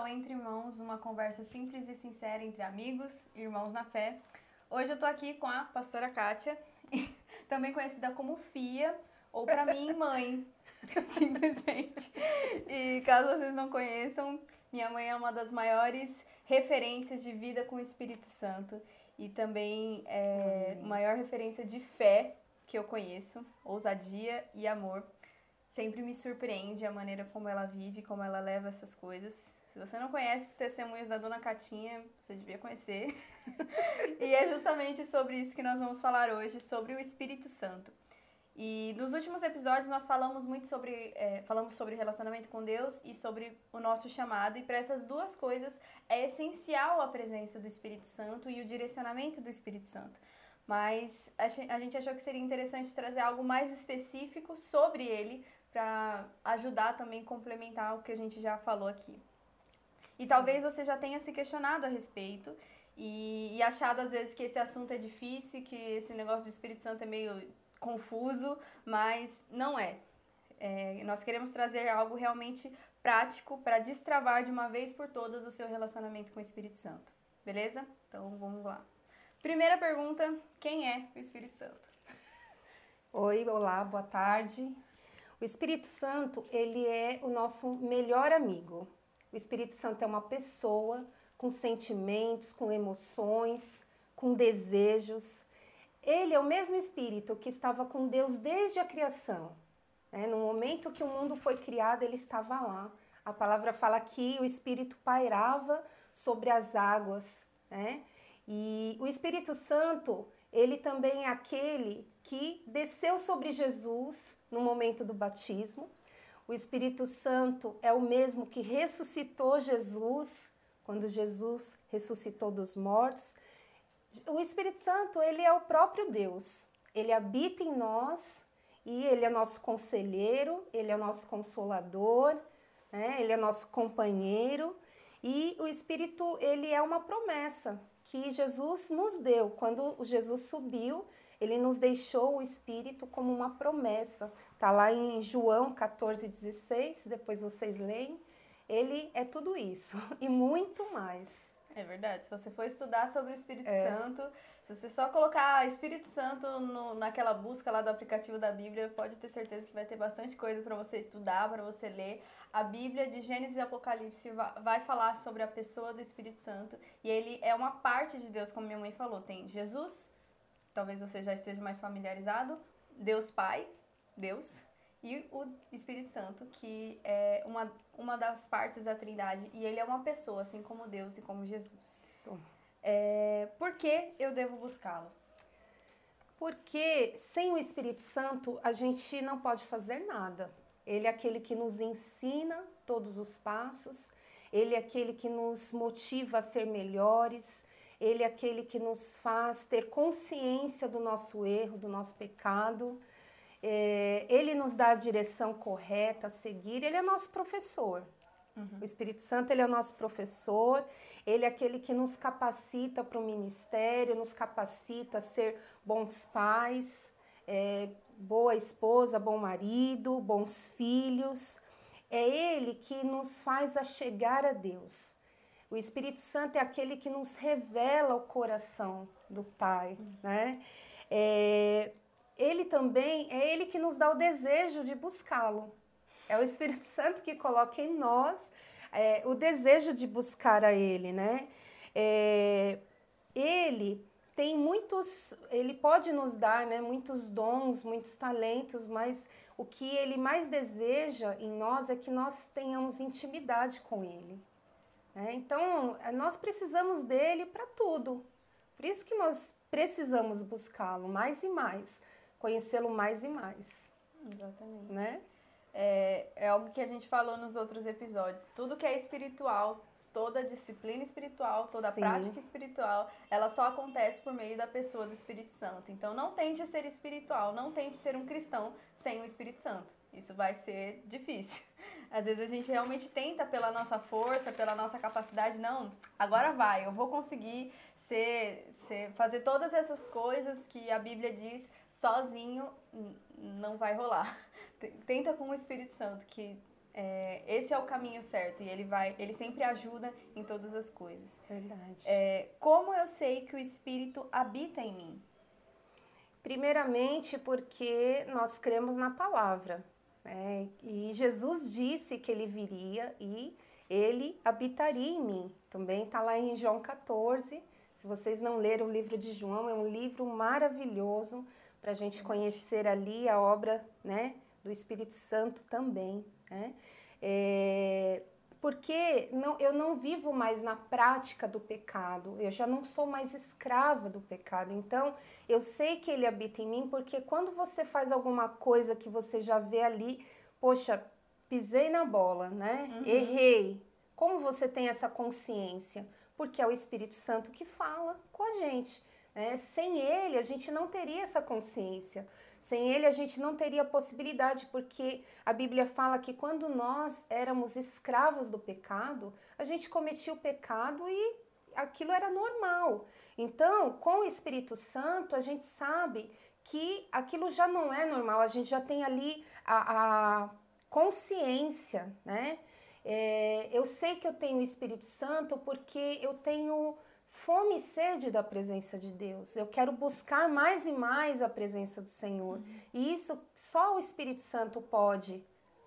Ao Entre Irmãos, uma conversa simples e sincera entre amigos, irmãos na fé. Hoje eu tô aqui com a pastora Kátia, também conhecida como Fia, ou para mim, mãe, simplesmente. E caso vocês não conheçam, minha mãe é uma das maiores referências de vida com o Espírito Santo e também é a maior referência de fé que eu conheço, ousadia e amor sempre me surpreende a maneira como ela vive, como ela leva essas coisas. Se você não conhece os testemunhos da Dona Catinha, você devia conhecer. e é justamente sobre isso que nós vamos falar hoje, sobre o Espírito Santo. E nos últimos episódios nós falamos muito sobre, é, falamos sobre relacionamento com Deus e sobre o nosso chamado. E para essas duas coisas é essencial a presença do Espírito Santo e o direcionamento do Espírito Santo. Mas a gente achou que seria interessante trazer algo mais específico sobre ele, para ajudar também complementar o que a gente já falou aqui. E talvez você já tenha se questionado a respeito e, e achado às vezes que esse assunto é difícil, que esse negócio de Espírito Santo é meio confuso, mas não é. é nós queremos trazer algo realmente prático para destravar de uma vez por todas o seu relacionamento com o Espírito Santo. Beleza? Então vamos lá. Primeira pergunta: quem é o Espírito Santo? Oi, olá, boa tarde. O Espírito Santo, ele é o nosso melhor amigo. O Espírito Santo é uma pessoa com sentimentos, com emoções, com desejos. Ele é o mesmo Espírito que estava com Deus desde a criação. Né? No momento que o mundo foi criado, ele estava lá. A palavra fala que o Espírito pairava sobre as águas. Né? E o Espírito Santo, ele também é aquele que desceu sobre Jesus no momento do batismo. O Espírito Santo é o mesmo que ressuscitou Jesus, quando Jesus ressuscitou dos mortos. O Espírito Santo, ele é o próprio Deus. Ele habita em nós e ele é nosso conselheiro, ele é nosso consolador, né? ele é nosso companheiro. E o Espírito, ele é uma promessa que Jesus nos deu. Quando Jesus subiu, ele nos deixou o Espírito como uma promessa. Está lá em João 14, 16, depois vocês leem. Ele é tudo isso e muito mais. É verdade. Se você for estudar sobre o Espírito é. Santo, se você só colocar Espírito Santo no, naquela busca lá do aplicativo da Bíblia, pode ter certeza que vai ter bastante coisa para você estudar, para você ler. A Bíblia de Gênesis e Apocalipse vai falar sobre a pessoa do Espírito Santo e ele é uma parte de Deus, como minha mãe falou. Tem Jesus, talvez você já esteja mais familiarizado, Deus Pai, Deus, e o Espírito Santo, que é uma, uma das partes da Trindade, e ele é uma pessoa, assim como Deus e como Jesus. É, por que eu devo buscá-lo? Porque sem o Espírito Santo a gente não pode fazer nada. Ele é aquele que nos ensina todos os passos, ele é aquele que nos motiva a ser melhores, ele é aquele que nos faz ter consciência do nosso erro, do nosso pecado. É, ele nos dá a direção correta a seguir, ele é nosso professor. Uhum. O Espírito Santo ele é o nosso professor, ele é aquele que nos capacita para o ministério, nos capacita a ser bons pais, é, boa esposa, bom marido, bons filhos. É ele que nos faz a chegar a Deus. O Espírito Santo é aquele que nos revela o coração do Pai, uhum. né? É, ele também é ele que nos dá o desejo de buscá-lo. É o Espírito Santo que coloca em nós é, o desejo de buscar a Ele, né? É, ele tem muitos, ele pode nos dar, né, muitos dons, muitos talentos, mas o que ele mais deseja em nós é que nós tenhamos intimidade com Ele. Né? Então, nós precisamos dele para tudo. Por isso que nós precisamos buscá-lo mais e mais, conhecê-lo mais e mais. Exatamente. Né? É, é algo que a gente falou nos outros episódios. Tudo que é espiritual, toda disciplina espiritual, toda Sim. prática espiritual, ela só acontece por meio da pessoa do Espírito Santo. Então não tente ser espiritual, não tente ser um cristão sem o Espírito Santo. Isso vai ser difícil. Às vezes a gente realmente tenta pela nossa força, pela nossa capacidade, não, agora vai, eu vou conseguir ser, ser fazer todas essas coisas que a Bíblia diz sozinho, não vai rolar. Tenta com o Espírito Santo, que é, esse é o caminho certo e ele vai, ele sempre ajuda em todas as coisas. Verdade. É, como eu sei que o Espírito habita em mim? Primeiramente, porque nós cremos na palavra. Né? E Jesus disse que ele viria e ele habitaria em mim. Também está lá em João 14. Se vocês não leram o livro de João, é um livro maravilhoso para a gente conhecer ali a obra né, do Espírito Santo também. Né? É, porque não, eu não vivo mais na prática do pecado, eu já não sou mais escrava do pecado. Então, eu sei que ele habita em mim, porque quando você faz alguma coisa que você já vê ali, poxa, pisei na bola, né? Uhum. Errei. Como você tem essa consciência? Porque é o Espírito Santo que fala com a gente. Né? Sem ele, a gente não teria essa consciência. Sem ele, a gente não teria possibilidade, porque a Bíblia fala que quando nós éramos escravos do pecado, a gente cometia o pecado e aquilo era normal. Então, com o Espírito Santo, a gente sabe que aquilo já não é normal, a gente já tem ali a, a consciência, né? É, eu sei que eu tenho o Espírito Santo porque eu tenho fome e sede da presença de Deus. Eu quero buscar mais e mais a presença do Senhor. Uhum. E isso só o Espírito Santo pode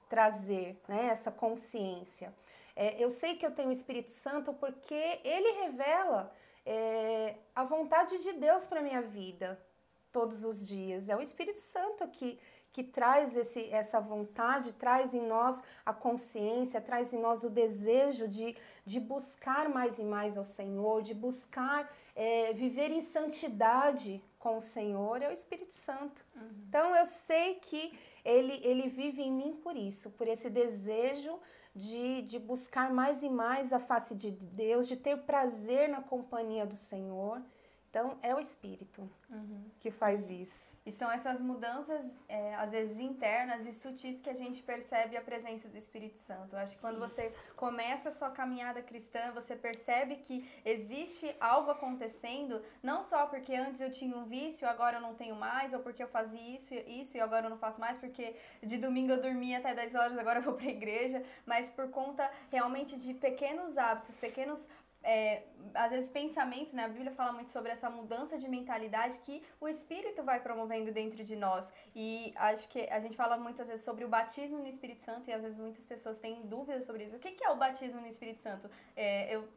trazer, né, essa consciência. É, eu sei que eu tenho o Espírito Santo porque ele revela é, a vontade de Deus para minha vida todos os dias. É o Espírito Santo que que traz esse, essa vontade, traz em nós a consciência, traz em nós o desejo de, de buscar mais e mais ao Senhor, de buscar é, viver em santidade com o Senhor, é o Espírito Santo. Uhum. Então eu sei que ele, ele vive em mim por isso, por esse desejo de, de buscar mais e mais a face de Deus, de ter prazer na companhia do Senhor. Então, é o espírito uhum. que faz isso. E são essas mudanças, é, às vezes internas e sutis, que a gente percebe a presença do Espírito Santo. Eu acho que quando isso. você começa a sua caminhada cristã, você percebe que existe algo acontecendo, não só porque antes eu tinha um vício, agora eu não tenho mais, ou porque eu fazia isso, isso e agora eu não faço mais, porque de domingo eu dormia até 10 horas, agora eu vou para a igreja, mas por conta realmente de pequenos hábitos, pequenos é, às vezes pensamentos, né? A Bíblia fala muito sobre essa mudança de mentalidade que o Espírito vai promovendo dentro de nós. E acho que a gente fala muitas vezes sobre o batismo no Espírito Santo e às vezes muitas pessoas têm dúvidas sobre isso. O que é o batismo no Espírito Santo? É, eu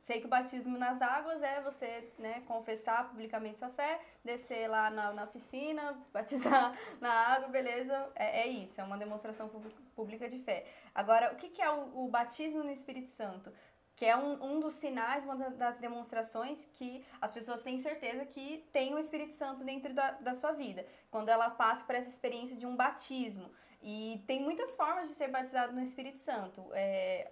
sei que o batismo nas águas é você né, confessar publicamente sua fé, descer lá na, na piscina, batizar na água, beleza? É, é, isso, é uma demonstração pública de fé. Agora, o que é o, o batismo no Espírito Santo? Que é um, um dos sinais, uma das demonstrações que as pessoas têm certeza que tem o Espírito Santo dentro da, da sua vida, quando ela passa por essa experiência de um batismo. E tem muitas formas de ser batizado no Espírito Santo. É,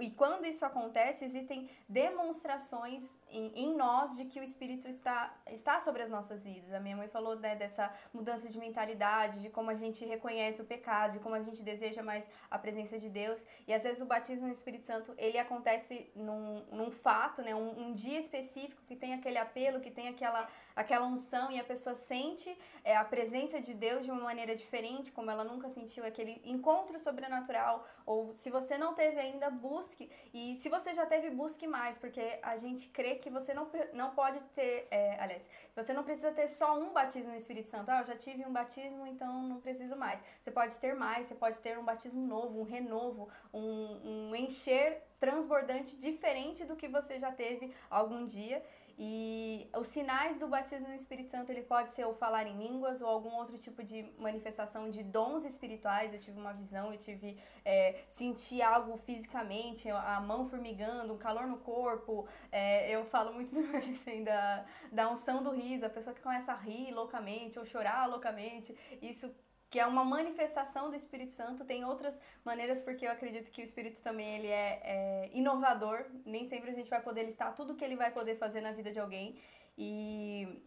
e quando isso acontece, existem demonstrações em, em, nós de que o Espírito está, está sobre as nossas vidas. A minha mãe falou né, dessa mudança de mentalidade, de como a gente reconhece o pecado, de como a gente deseja mais a presença de Deus. E às vezes o batismo no Espírito Santo, ele acontece num, num fato, né, um, um dia específico que tem aquele apelo, que tem aquela, aquela unção e a pessoa sente é, a presença de Deus de uma maneira diferente, como ela nunca sentiu aquele encontro sobrenatural. Ou se você não teve ainda, busque. E se você já teve, busque mais, porque a gente crê que você não, não pode ter, é, aliás, você não precisa ter só um batismo no Espírito Santo. Ah, eu já tive um batismo, então não preciso mais. Você pode ter mais, você pode ter um batismo novo, um renovo, um, um encher transbordante diferente do que você já teve algum dia. E os sinais do batismo no Espírito Santo, ele pode ser o falar em línguas ou algum outro tipo de manifestação de dons espirituais. Eu tive uma visão, eu tive é, sentir algo fisicamente, a mão formigando, um calor no corpo. É, eu falo muito assim, da, da unção do riso, a pessoa que começa a rir loucamente ou chorar loucamente. Isso que é uma manifestação do Espírito Santo. Tem outras maneiras, porque eu acredito que o Espírito também ele é, é inovador. Nem sempre a gente vai poder listar tudo que ele vai poder fazer na vida de alguém. E,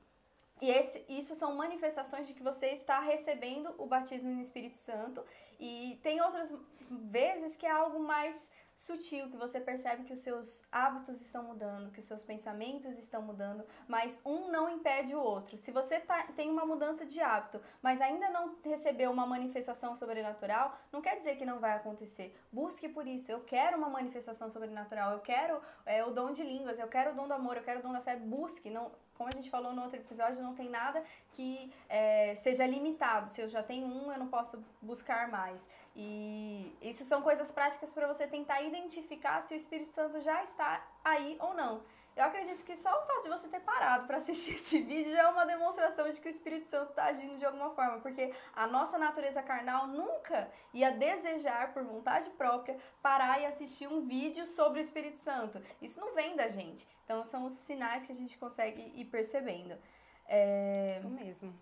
e esse, isso são manifestações de que você está recebendo o batismo no Espírito Santo. E tem outras vezes que é algo mais sutil, que você percebe que os seus hábitos estão mudando, que os seus pensamentos estão mudando, mas um não impede o outro. Se você tá, tem uma mudança de hábito, mas ainda não recebeu uma manifestação sobrenatural, não quer dizer que não vai acontecer. Busque por isso. Eu quero uma manifestação sobrenatural, eu quero é, o dom de línguas, eu quero o dom do amor, eu quero o dom da fé. Busque. Não, como a gente falou no outro episódio, não tem nada que é, seja limitado. Se eu já tenho um, eu não posso buscar mais. E isso são coisas práticas para você tentar identificar se o Espírito Santo já está aí ou não. Eu acredito que só o fato de você ter parado para assistir esse vídeo já é uma demonstração de que o Espírito Santo está agindo de alguma forma, porque a nossa natureza carnal nunca ia desejar, por vontade própria, parar e assistir um vídeo sobre o Espírito Santo. Isso não vem da gente. Então, são os sinais que a gente consegue ir percebendo. É... Isso mesmo.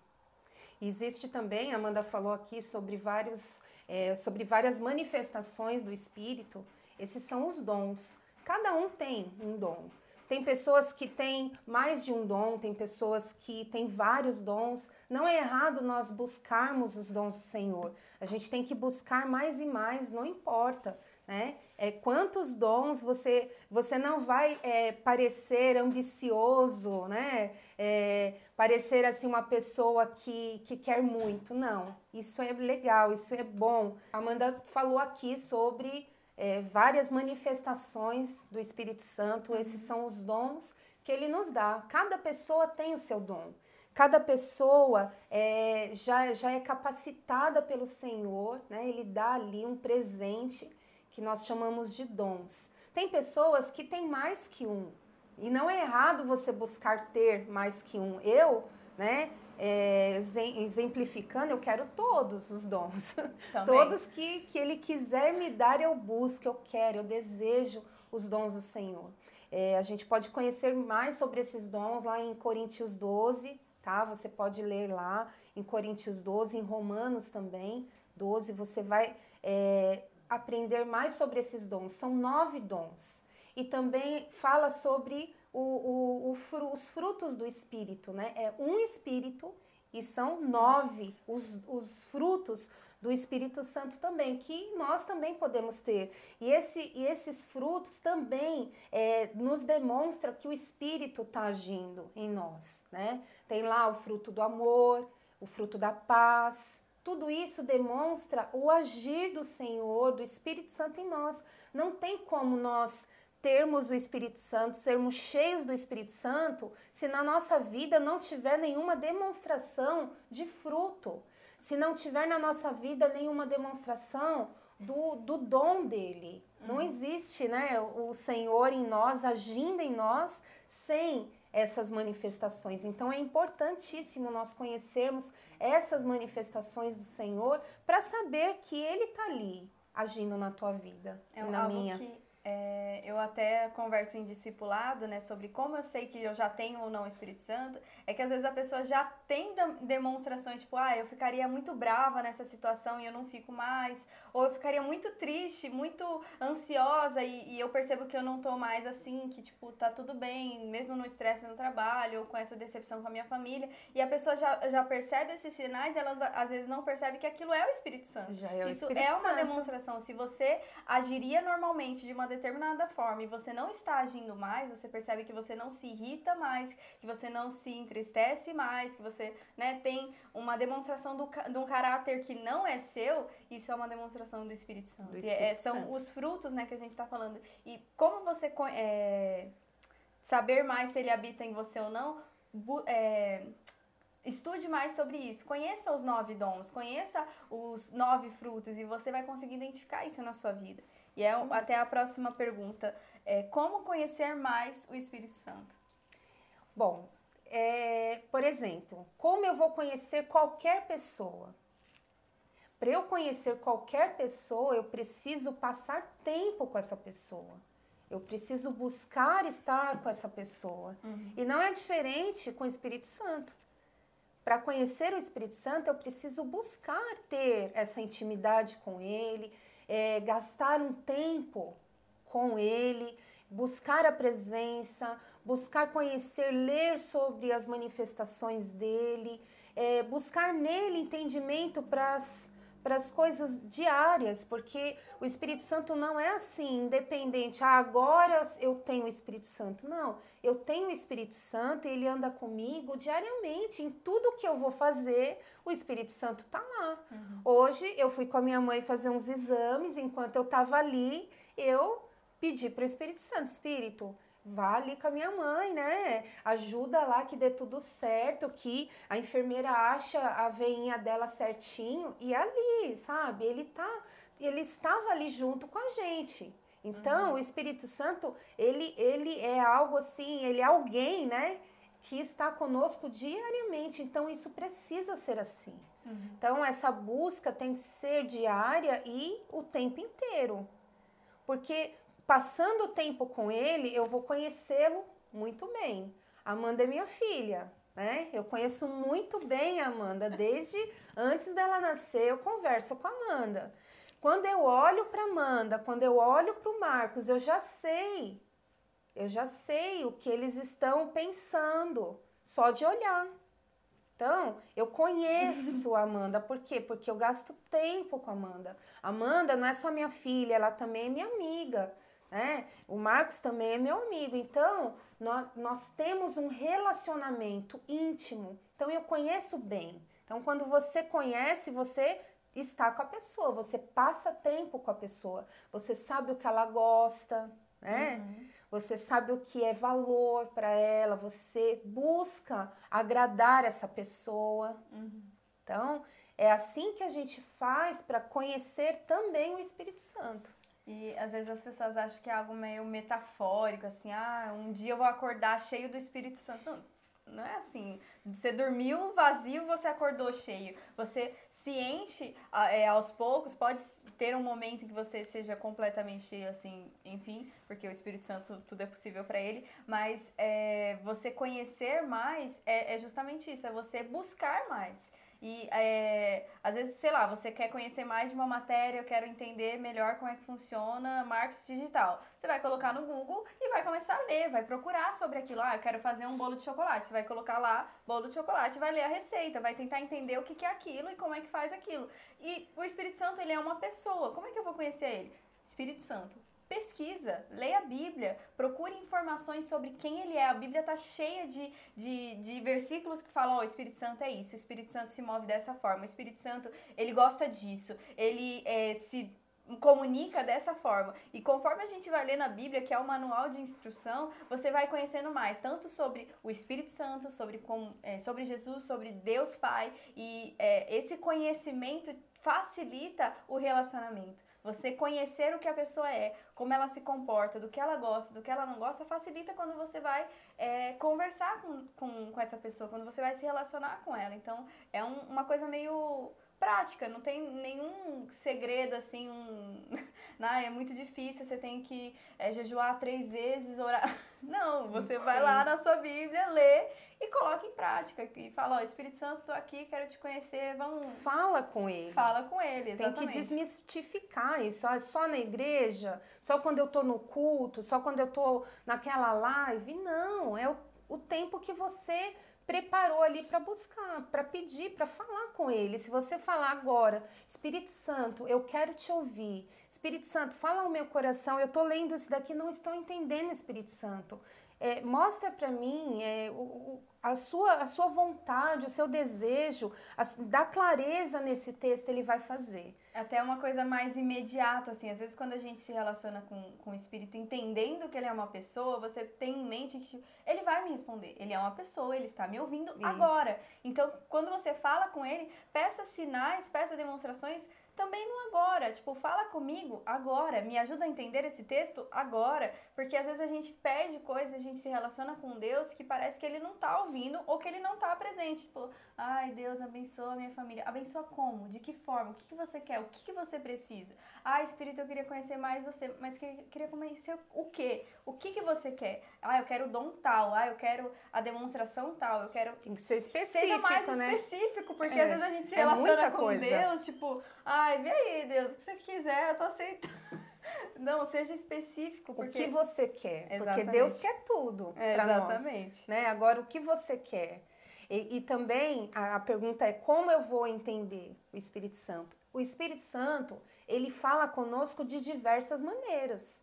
Existe também, a Amanda falou aqui sobre vários, é, sobre várias manifestações do Espírito. Esses são os dons. Cada um tem um dom. Tem pessoas que têm mais de um dom, tem pessoas que têm vários dons. Não é errado nós buscarmos os dons do Senhor. A gente tem que buscar mais e mais, não importa. Né? É, quantos dons você você não vai é, parecer ambicioso, né? É, parecer assim uma pessoa que, que quer muito, não. Isso é legal, isso é bom. Amanda falou aqui sobre é, várias manifestações do Espírito Santo, esses uhum. são os dons que ele nos dá. Cada pessoa tem o seu dom. Cada pessoa é, já, já é capacitada pelo Senhor, né? Ele dá ali um presente que nós chamamos de dons. Tem pessoas que têm mais que um. E não é errado você buscar ter mais que um. Eu, né, é, exemplificando, eu quero todos os dons. Todos que, que Ele quiser me dar, eu busco, eu quero, eu desejo os dons do Senhor. É, a gente pode conhecer mais sobre esses dons lá em Coríntios 12, tá? Você pode ler lá em Coríntios 12, em Romanos também, 12, você vai é, aprender mais sobre esses dons. São nove dons. E também fala sobre o, o, o, os frutos do Espírito, né? É um Espírito e são nove os, os frutos do Espírito Santo também, que nós também podemos ter. E, esse, e esses frutos também é, nos demonstra que o Espírito está agindo em nós, né? Tem lá o fruto do amor, o fruto da paz. Tudo isso demonstra o agir do Senhor, do Espírito Santo em nós. Não tem como nós termos o Espírito Santo, sermos cheios do Espírito Santo, se na nossa vida não tiver nenhuma demonstração de fruto, se não tiver na nossa vida nenhuma demonstração do, do dom dele. Uhum. Não existe né, o Senhor em nós, agindo em nós, sem essas manifestações. Então é importantíssimo nós conhecermos essas manifestações do Senhor para saber que Ele está ali agindo na tua vida, é na minha. Que é, eu até converso em discipulado, né, sobre como eu sei que eu já tenho ou não o Espírito Santo, é que às vezes a pessoa já tem demonstrações, tipo, ah, eu ficaria muito brava nessa situação e eu não fico mais, ou eu ficaria muito triste, muito ansiosa e, e eu percebo que eu não tô mais assim, que, tipo, tá tudo bem, mesmo no estresse no trabalho ou com essa decepção com a minha família, e a pessoa já, já percebe esses sinais e ela às vezes não percebe que aquilo é o Espírito Santo. Já é o Isso Espírito é uma Santo. demonstração. Se você agiria normalmente de uma determinada forma e você não está agindo mais, você percebe que você não se irrita mais, que você não se entristece mais, que você né, tem uma demonstração do, de um caráter que não é seu, isso é uma demonstração do Espírito Santo. Do Espírito é, são Santo. os frutos né, que a gente está falando. E como você é, saber mais se ele habita em você ou não, é, Estude mais sobre isso, conheça os nove dons, conheça os nove frutos e você vai conseguir identificar isso na sua vida. E é Sim, até a próxima pergunta: é, como conhecer mais o Espírito Santo? Bom, é, por exemplo, como eu vou conhecer qualquer pessoa? Para eu conhecer qualquer pessoa, eu preciso passar tempo com essa pessoa. Eu preciso buscar estar com essa pessoa. Uhum. E não é diferente com o Espírito Santo. Para conhecer o Espírito Santo, eu preciso buscar ter essa intimidade com Ele, é, gastar um tempo com Ele, buscar a presença, buscar conhecer, ler sobre as manifestações dele, é, buscar nele entendimento para para as coisas diárias, porque o Espírito Santo não é assim, independente. Ah, agora eu tenho o Espírito Santo. Não, eu tenho o Espírito Santo e ele anda comigo diariamente. Em tudo que eu vou fazer, o Espírito Santo está lá. Uhum. Hoje eu fui com a minha mãe fazer uns exames, enquanto eu estava ali, eu pedi para o Espírito Santo: Espírito, vá ali com a minha mãe, né? Ajuda lá que dê tudo certo, que a enfermeira acha a veinha dela certinho e ali, sabe? Ele tá, ele estava ali junto com a gente. Então, uhum. o Espírito Santo, ele ele é algo assim, ele é alguém, né? Que está conosco diariamente. Então, isso precisa ser assim. Uhum. Então, essa busca tem que ser diária e o tempo inteiro. Porque passando o tempo com ele, eu vou conhecê-lo muito bem. Amanda é minha filha, né? Eu conheço muito bem a Amanda desde antes dela nascer. Eu converso com a Amanda. Quando eu olho para Amanda, quando eu olho para o Marcos, eu já sei. Eu já sei o que eles estão pensando só de olhar. Então, eu conheço a Amanda, por quê? Porque eu gasto tempo com a Amanda. Amanda não é só minha filha, ela também é minha amiga né? O Marcos também é meu amigo, então nós, nós temos um relacionamento íntimo. Então eu conheço bem. Então quando você conhece, você está com a pessoa, você passa tempo com a pessoa, você sabe o que ela gosta, né? Uhum. Você sabe o que é valor para ela, você busca agradar essa pessoa. Uhum. Então, é assim que a gente faz para conhecer também o Espírito Santo. E às vezes as pessoas acham que é algo meio metafórico, assim, ah, um dia eu vou acordar cheio do Espírito Santo. Não, não é assim. Você dormiu vazio, você acordou cheio. Você se enche é, aos poucos, pode ter um momento em que você seja completamente assim, enfim, porque o Espírito Santo tudo é possível para ele, mas é, você conhecer mais é, é justamente isso, é você buscar mais. E é, às vezes, sei lá, você quer conhecer mais de uma matéria, eu quero entender melhor como é que funciona marketing digital. Você vai colocar no Google e vai começar a ler, vai procurar sobre aquilo. Ah, eu quero fazer um bolo de chocolate. Você vai colocar lá bolo de chocolate, vai ler a receita, vai tentar entender o que é aquilo e como é que faz aquilo. E o Espírito Santo, ele é uma pessoa. Como é que eu vou conhecer ele? Espírito Santo pesquisa, leia a Bíblia, procure informações sobre quem ele é. A Bíblia está cheia de, de, de, versículos que falam: oh, o Espírito Santo é isso, o Espírito Santo se move dessa forma, o Espírito Santo ele gosta disso, ele é, se comunica dessa forma. E conforme a gente vai ler na Bíblia, que é o manual de instrução, você vai conhecendo mais, tanto sobre o Espírito Santo, sobre, é, sobre Jesus, sobre Deus Pai. E é, esse conhecimento facilita o relacionamento. Você conhecer o que a pessoa é, como ela se comporta, do que ela gosta, do que ela não gosta, facilita quando você vai é, conversar com, com, com, essa pessoa, quando você vai se relacionar com ela. Então, é um, uma coisa meio prática, não tem nenhum segredo assim, um, não, é muito difícil, você tem que é, jejuar três vezes, orar. Não, você vai lá na sua Bíblia, lê e coloca em prática. E fala, ó, oh, Espírito Santo, estou aqui, quero te conhecer, vamos... Fala com ele. Fala com ele, exatamente. Tem que desmistificar isso, só na igreja, só quando eu tô no culto, só quando eu tô naquela live. Não, é o, o tempo que você preparou ali para buscar, para pedir, para falar com ele. Se você falar agora, Espírito Santo, eu quero te ouvir. Espírito Santo, fala ao meu coração. Eu estou lendo isso daqui, não estou entendendo, Espírito Santo. É, mostra para mim é, o, a sua, a sua vontade, o seu desejo, a, dá clareza nesse texto, ele vai fazer. Até uma coisa mais imediata, assim, às vezes quando a gente se relaciona com, com o espírito, entendendo que ele é uma pessoa, você tem em mente que ele vai me responder, ele é uma pessoa, ele está me ouvindo Isso. agora. Então, quando você fala com ele, peça sinais, peça demonstrações também no agora. Tipo, fala comigo agora, me ajuda a entender esse texto agora, porque às vezes a gente pede coisas, a gente se relaciona com Deus que parece que ele não tá ouvindo ou que ele não tá presente. Tipo, ai, Deus abençoa a minha família. Abençoa como? De que forma? O que, que você quer? O que, que você precisa? Ah, Espírito, eu queria conhecer mais você, mas que, queria conhecer o quê? O que, que você quer? Ah, eu quero o dom tal, ah, eu quero a demonstração tal, eu quero. Tem que ser específico. Seja mais né? específico, porque é. às vezes a gente se é relaciona com coisa. Deus, tipo, ai, vê aí, Deus, o que você quiser, eu tô aceitando. Não, seja específico. Porque... O que você quer. Exatamente. Porque Deus quer tudo. É, exatamente. Nós, né? Agora, o que você quer? E, e também a, a pergunta é como eu vou entender o Espírito Santo? o Espírito Santo, ele fala conosco de diversas maneiras.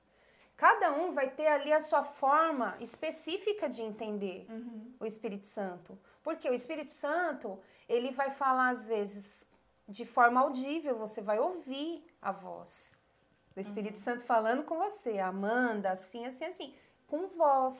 Cada um vai ter ali a sua forma específica de entender uhum. o Espírito Santo. Porque o Espírito Santo, ele vai falar às vezes de forma audível, você vai ouvir a voz do Espírito uhum. Santo falando com você, Amanda, assim, assim, assim, com voz.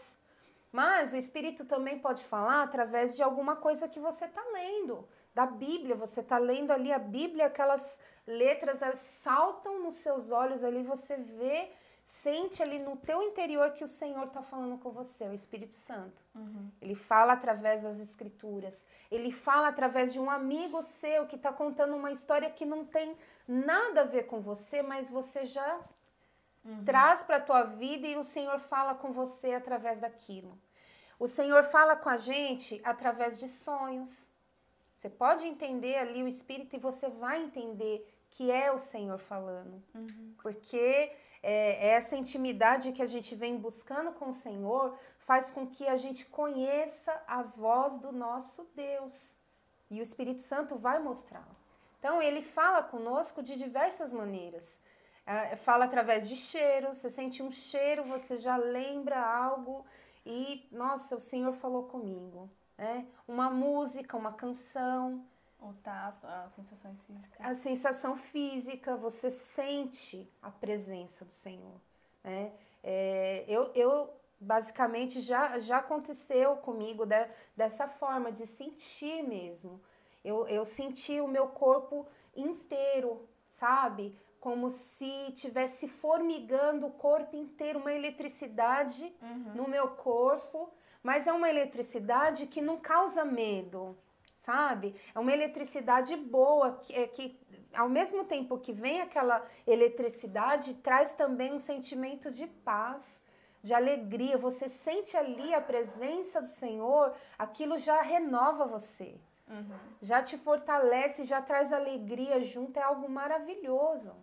Mas o Espírito também pode falar através de alguma coisa que você está lendo, da Bíblia. Você está lendo ali a Bíblia, aquelas letras elas saltam nos seus olhos ali, você vê Sente ali no teu interior que o Senhor está falando com você, o Espírito Santo. Uhum. Ele fala através das Escrituras. Ele fala através de um amigo seu que está contando uma história que não tem nada a ver com você, mas você já uhum. traz para a tua vida e o Senhor fala com você através daquilo. O Senhor fala com a gente através de sonhos. Você pode entender ali o Espírito e você vai entender que é o Senhor falando. Uhum. Porque é, essa intimidade que a gente vem buscando com o Senhor faz com que a gente conheça a voz do nosso Deus. E o Espírito Santo vai mostrá-la. Então, ele fala conosco de diversas maneiras. É, fala através de cheiro, você sente um cheiro, você já lembra algo e, nossa, o Senhor falou comigo. Né? Uma música, uma canção. O tato, as sensações físicas. A sensação física, você sente a presença do Senhor. Né? É, eu, eu, basicamente, já, já aconteceu comigo de, dessa forma, de sentir mesmo. Eu, eu senti o meu corpo inteiro, sabe? Como se tivesse formigando o corpo inteiro, uma eletricidade uhum. no meu corpo, mas é uma eletricidade que não causa medo sabe? É uma eletricidade boa que, é, que ao mesmo tempo que vem aquela eletricidade, traz também um sentimento de paz, de alegria. Você sente ali a presença do Senhor, aquilo já renova você. Uhum. Já te fortalece, já traz alegria junto, é algo maravilhoso.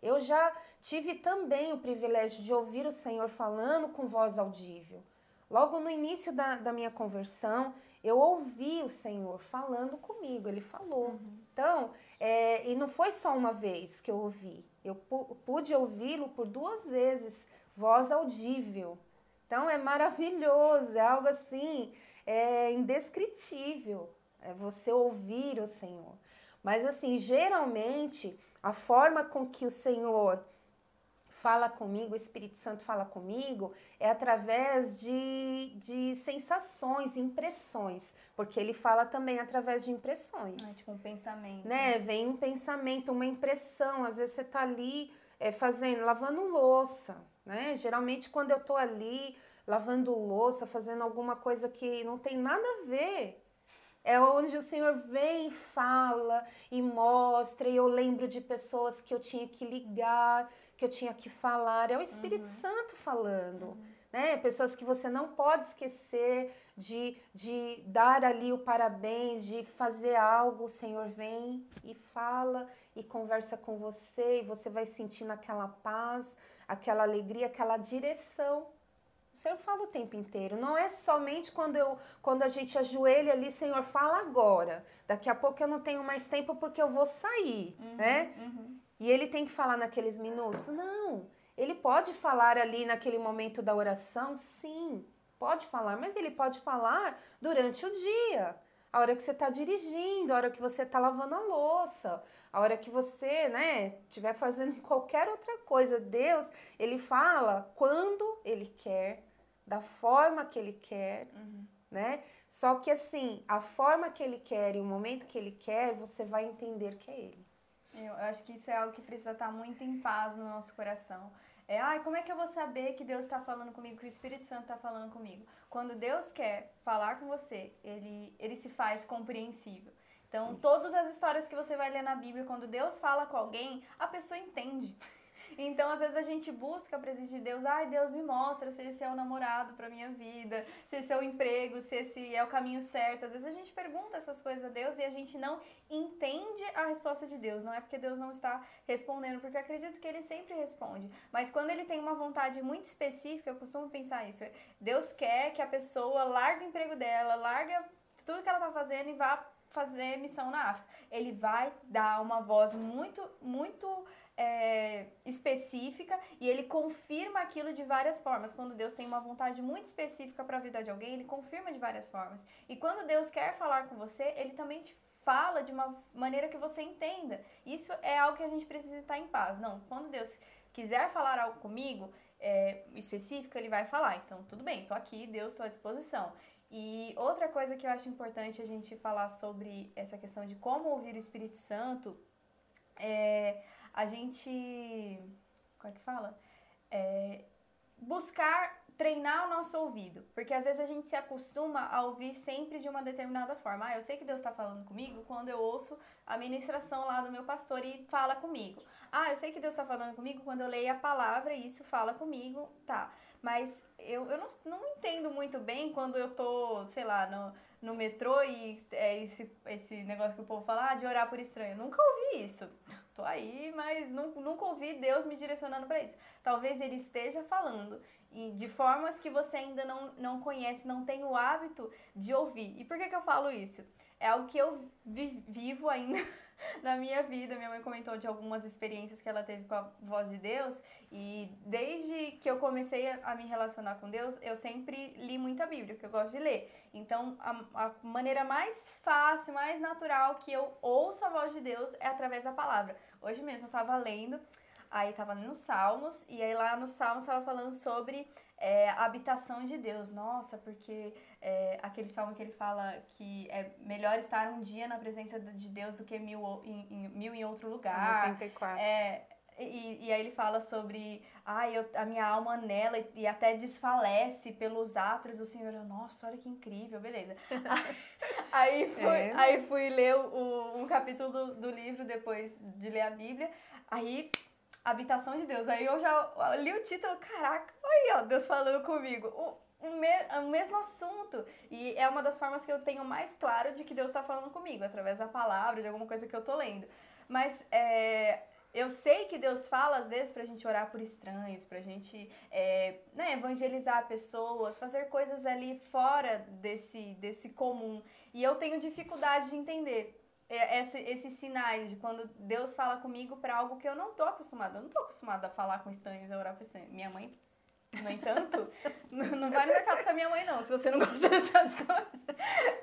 Eu já tive também o privilégio de ouvir o Senhor falando com voz audível. Logo no início da, da minha conversão, eu ouvi o Senhor falando comigo, ele falou. Uhum. Então, é, e não foi só uma vez que eu ouvi, eu pude ouvi-lo por duas vezes, voz audível. Então, é maravilhoso, é algo assim, é indescritível, é você ouvir o Senhor. Mas, assim, geralmente, a forma com que o Senhor fala comigo, o Espírito Santo fala comigo, é através de, de sensações, impressões, porque ele fala também através de impressões. É tipo um pensamento. Né? Vem um pensamento, uma impressão, às vezes você tá ali é, fazendo, lavando louça, né? Geralmente quando eu tô ali lavando louça, fazendo alguma coisa que não tem nada a ver, é onde o Senhor vem e fala e mostra, e eu lembro de pessoas que eu tinha que ligar, que eu tinha que falar, é o Espírito uhum. Santo falando. Uhum. Né? Pessoas que você não pode esquecer de, de dar ali o parabéns, de fazer algo, o Senhor vem e fala e conversa com você, e você vai sentindo aquela paz, aquela alegria, aquela direção. O Senhor fala o tempo inteiro, não é somente quando, eu, quando a gente ajoelha ali, Senhor, fala agora. Daqui a pouco eu não tenho mais tempo porque eu vou sair, uhum, né? Uhum. E ele tem que falar naqueles minutos? Não. Ele pode falar ali naquele momento da oração? Sim, pode falar, mas ele pode falar durante o dia. A hora que você está dirigindo, a hora que você está lavando a louça, a hora que você, né, estiver fazendo qualquer outra coisa. Deus, ele fala quando ele quer, da forma que ele quer, uhum. né? Só que assim, a forma que ele quer e o momento que ele quer, você vai entender que é ele. Eu acho que isso é algo que precisa estar muito em paz no nosso coração. É, ai, como é que eu vou saber que Deus está falando comigo, que o Espírito Santo está falando comigo? Quando Deus quer falar com você, ele, ele se faz compreensível. Então, isso. todas as histórias que você vai ler na Bíblia, quando Deus fala com alguém, a pessoa entende. Então, às vezes a gente busca a presença de Deus. Ai, Deus me mostra se esse é o namorado para minha vida, se esse é o emprego, se esse é o caminho certo. Às vezes a gente pergunta essas coisas a Deus e a gente não entende a resposta de Deus. Não é porque Deus não está respondendo, porque acredito que ele sempre responde. Mas quando ele tem uma vontade muito específica, eu costumo pensar isso. Deus quer que a pessoa largue o emprego dela, larga tudo que ela está fazendo e vá fazer missão na África. Ele vai dar uma voz muito, muito é, específica e ele confirma aquilo de várias formas. Quando Deus tem uma vontade muito específica para a vida de alguém, ele confirma de várias formas. E quando Deus quer falar com você, ele também te fala de uma maneira que você entenda. Isso é algo que a gente precisa estar em paz. Não, quando Deus quiser falar algo comigo é, específico, ele vai falar. Então, tudo bem, tô aqui, Deus, estou à disposição. E outra coisa que eu acho importante a gente falar sobre essa questão de como ouvir o Espírito Santo é a gente. Como é que fala? É, buscar treinar o nosso ouvido, porque às vezes a gente se acostuma a ouvir sempre de uma determinada forma. Ah, eu sei que Deus está falando comigo quando eu ouço a ministração lá do meu pastor e fala comigo. Ah, eu sei que Deus está falando comigo quando eu leio a palavra e isso fala comigo, tá. Mas eu, eu não, não entendo muito bem quando eu tô, sei lá, no, no metrô e é esse, esse negócio que o povo fala ah, de orar por estranho. Eu nunca ouvi isso. Tô aí, mas nunca ouvi Deus me direcionando para isso. Talvez ele esteja falando e de formas que você ainda não, não conhece, não tem o hábito de ouvir. E por que, que eu falo isso? É algo que eu vi, vivo ainda na minha vida. Minha mãe comentou de algumas experiências que ela teve com a voz de Deus. E desde que eu comecei a, me relacionar com Deus, eu sempre li muita Bíblia, que eu gosto de ler. Então, a, a maneira mais fácil, mais natural que eu ouço a voz de Deus é através da palavra. Hoje mesmo eu estava lendo Aí tava nos Salmos, e aí lá nos Salmos tava falando sobre é, a habitação de Deus. Nossa, porque é, aquele salmo que ele fala que é melhor estar um dia na presença de Deus do que mil em, em mil em outro lugar. Salmo 84. É, e, e aí ele fala sobre ah, eu, a minha alma nela e, e até desfalece pelos atos do Senhor. Eu, Nossa, olha que incrível, beleza. aí, fui, é. aí fui ler o, um capítulo do, do livro depois de ler a Bíblia. Aí habitação de Deus. Aí eu já li o título, caraca, aí ó, Deus falando comigo. O, me, o mesmo assunto. E é uma das formas que eu tenho mais claro de que Deus está falando comigo, através da palavra, de alguma coisa que eu tô lendo. Mas é, eu sei que Deus fala, às vezes, pra gente orar por estranhos, pra gente é, né, evangelizar pessoas, fazer coisas ali fora desse, desse comum. E eu tenho dificuldade de entender. É, esse, esses sinais de quando Deus fala comigo para algo que eu não tô acostumada. Eu não tô acostumada a falar com estranhos, a orar por estranhos. Minha mãe, no entanto, não vai no mercado com a minha mãe, não, se você não gosta dessas coisas.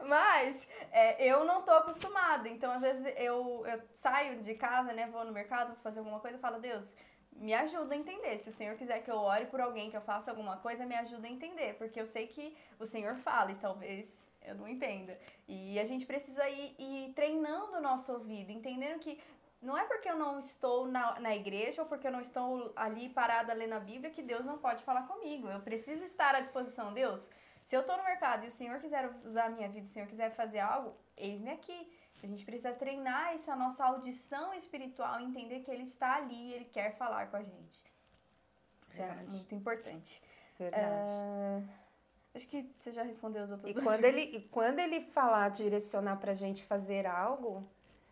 Mas é, eu não tô acostumada. Então, às vezes, eu, eu saio de casa, né? Vou no mercado, vou fazer alguma coisa e falo, Deus, me ajuda a entender. Se o Senhor quiser que eu ore por alguém, que eu faça alguma coisa, me ajuda a entender. Porque eu sei que o Senhor fala e talvez eu não entendo. E a gente precisa ir, ir treinando o nosso ouvido, entendendo que não é porque eu não estou na, na igreja ou porque eu não estou ali parada lendo a Bíblia que Deus não pode falar comigo. Eu preciso estar à disposição. Deus, se eu estou no mercado e o Senhor quiser usar a minha vida, o Senhor quiser fazer algo, eis-me aqui. A gente precisa treinar essa nossa audição espiritual, entender que Ele está ali e Ele quer falar com a gente. Isso é Verdade. é muito importante. Verdade. Uh... Acho que você já respondeu as outras e quando ele E quando ele falar, direcionar pra gente fazer algo.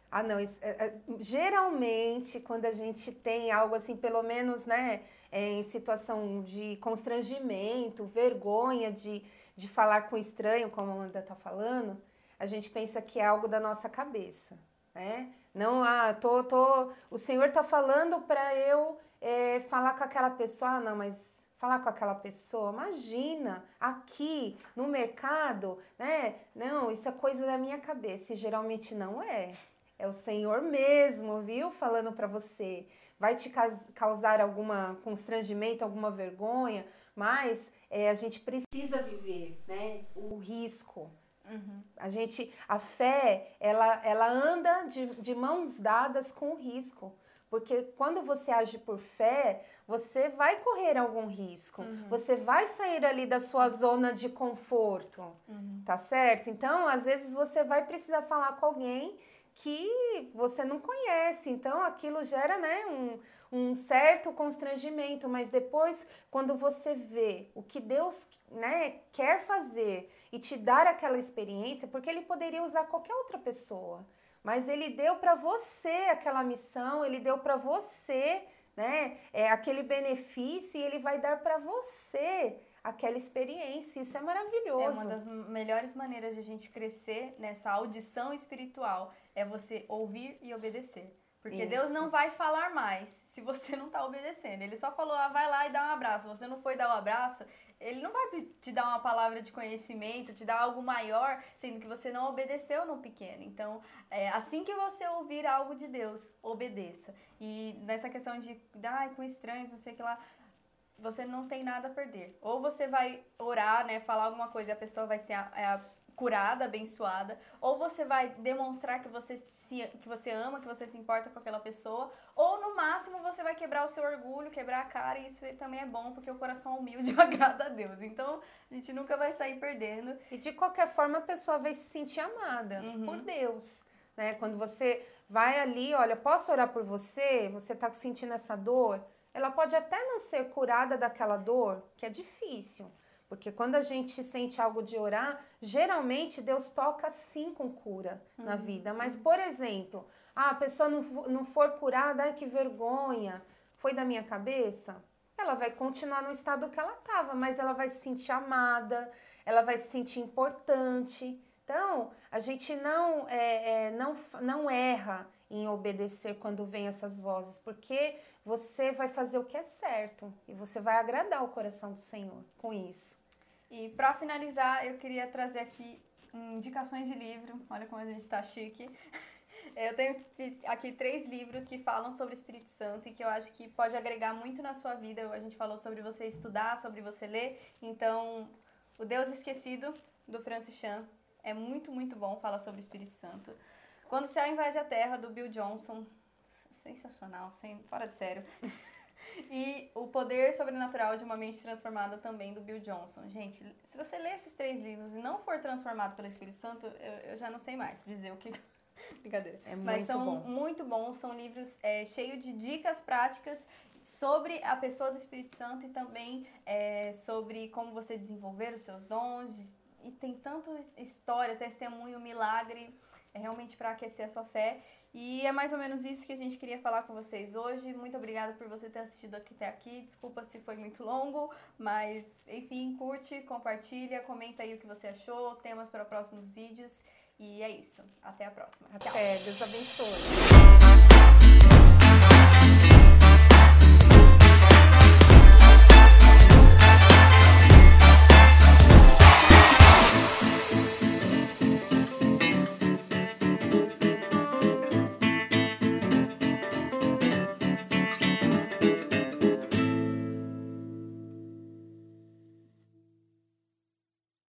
Ah, não, isso, é, é, geralmente quando a gente tem algo assim, pelo menos, né, é, em situação de constrangimento, vergonha de, de falar com estranho, como a Amanda tá falando, a gente pensa que é algo da nossa cabeça, né? Não, ah, tô, tô, o Senhor tá falando para eu é, falar com aquela pessoa, ah, não, mas falar com aquela pessoa. Imagina, aqui no mercado, né? Não, isso é coisa da minha cabeça. E geralmente não é. É o Senhor mesmo, viu? Falando para você. Vai te causar alguma constrangimento, alguma vergonha, mas é, a gente precisa viver, né? O risco. Uhum. A gente, a fé, ela, ela anda de, de mãos dadas com o risco. Porque quando você age por fé, você vai correr algum risco. Uhum. Você vai sair ali da sua zona de conforto. Uhum. Tá certo? Então, às vezes você vai precisar falar com alguém que você não conhece. Então, aquilo gera, né, um, um certo constrangimento, mas depois, quando você vê o que Deus né, quer fazer e te dar aquela experiência, porque Ele poderia usar qualquer outra pessoa mas ele deu para você aquela missão, ele deu para você né? É aquele benefício e ele vai dar para você aquela experiência. Isso é maravilhoso. É uma das melhores maneiras de a gente crescer nessa audição espiritual é você ouvir e obedecer. Porque Isso. Deus não vai falar mais se você não está obedecendo. Ele só falou, ah, vai lá e dá um abraço. Você não foi dar um abraço, ele não vai te dar uma palavra de conhecimento, te dar algo maior, sendo que você não obedeceu no pequeno. Então, é, assim que você ouvir algo de Deus, obedeça. E nessa questão de, ai, com estranhos, não sei o que lá, você não tem nada a perder. Ou você vai orar, né, falar alguma coisa e a pessoa vai ser a, a curada, abençoada, ou você vai demonstrar que você se, que você ama, que você se importa com aquela pessoa, ou no máximo você vai quebrar o seu orgulho, quebrar a cara, e isso também é bom porque o coração humilde agrada a Deus. Então, a gente nunca vai sair perdendo. E de qualquer forma a pessoa vai se sentir amada uhum. por Deus. Né? Quando você vai ali, olha, posso orar por você? Você está sentindo essa dor? Ela pode até não ser curada daquela dor, que é difícil. Porque quando a gente sente algo de orar, geralmente Deus toca sim com cura uhum. na vida. Mas, por exemplo, ah, a pessoa não, não for curada, ai que vergonha, foi da minha cabeça. Ela vai continuar no estado que ela estava, mas ela vai se sentir amada, ela vai se sentir importante. Então, a gente não, é, é, não, não erra em obedecer quando vem essas vozes, porque você vai fazer o que é certo e você vai agradar o coração do Senhor com isso. E para finalizar, eu queria trazer aqui indicações de livro. Olha como a gente está chique. Eu tenho aqui três livros que falam sobre o Espírito Santo e que eu acho que pode agregar muito na sua vida. A gente falou sobre você estudar, sobre você ler. Então, O Deus Esquecido, do Francis Chan, é muito, muito bom. Fala sobre o Espírito Santo. Quando o Céu Invade a Terra, do Bill Johnson. Sensacional, sem, fora de sério. E O Poder Sobrenatural de uma Mente Transformada também do Bill Johnson. Gente, se você ler esses três livros e não for transformado pelo Espírito Santo, eu, eu já não sei mais dizer o que. Brincadeira. É Mas são bom. muito bons, são livros é, cheios de dicas práticas sobre a pessoa do Espírito Santo e também é, sobre como você desenvolver os seus dons. E tem tanto história, testemunho, milagre é realmente para aquecer a sua fé. E é mais ou menos isso que a gente queria falar com vocês hoje. Muito obrigada por você ter assistido até aqui. Desculpa se foi muito longo, mas enfim, curte, compartilha, comenta aí o que você achou, temas para próximos vídeos. E é isso. Até a próxima. Até. Deus abençoe.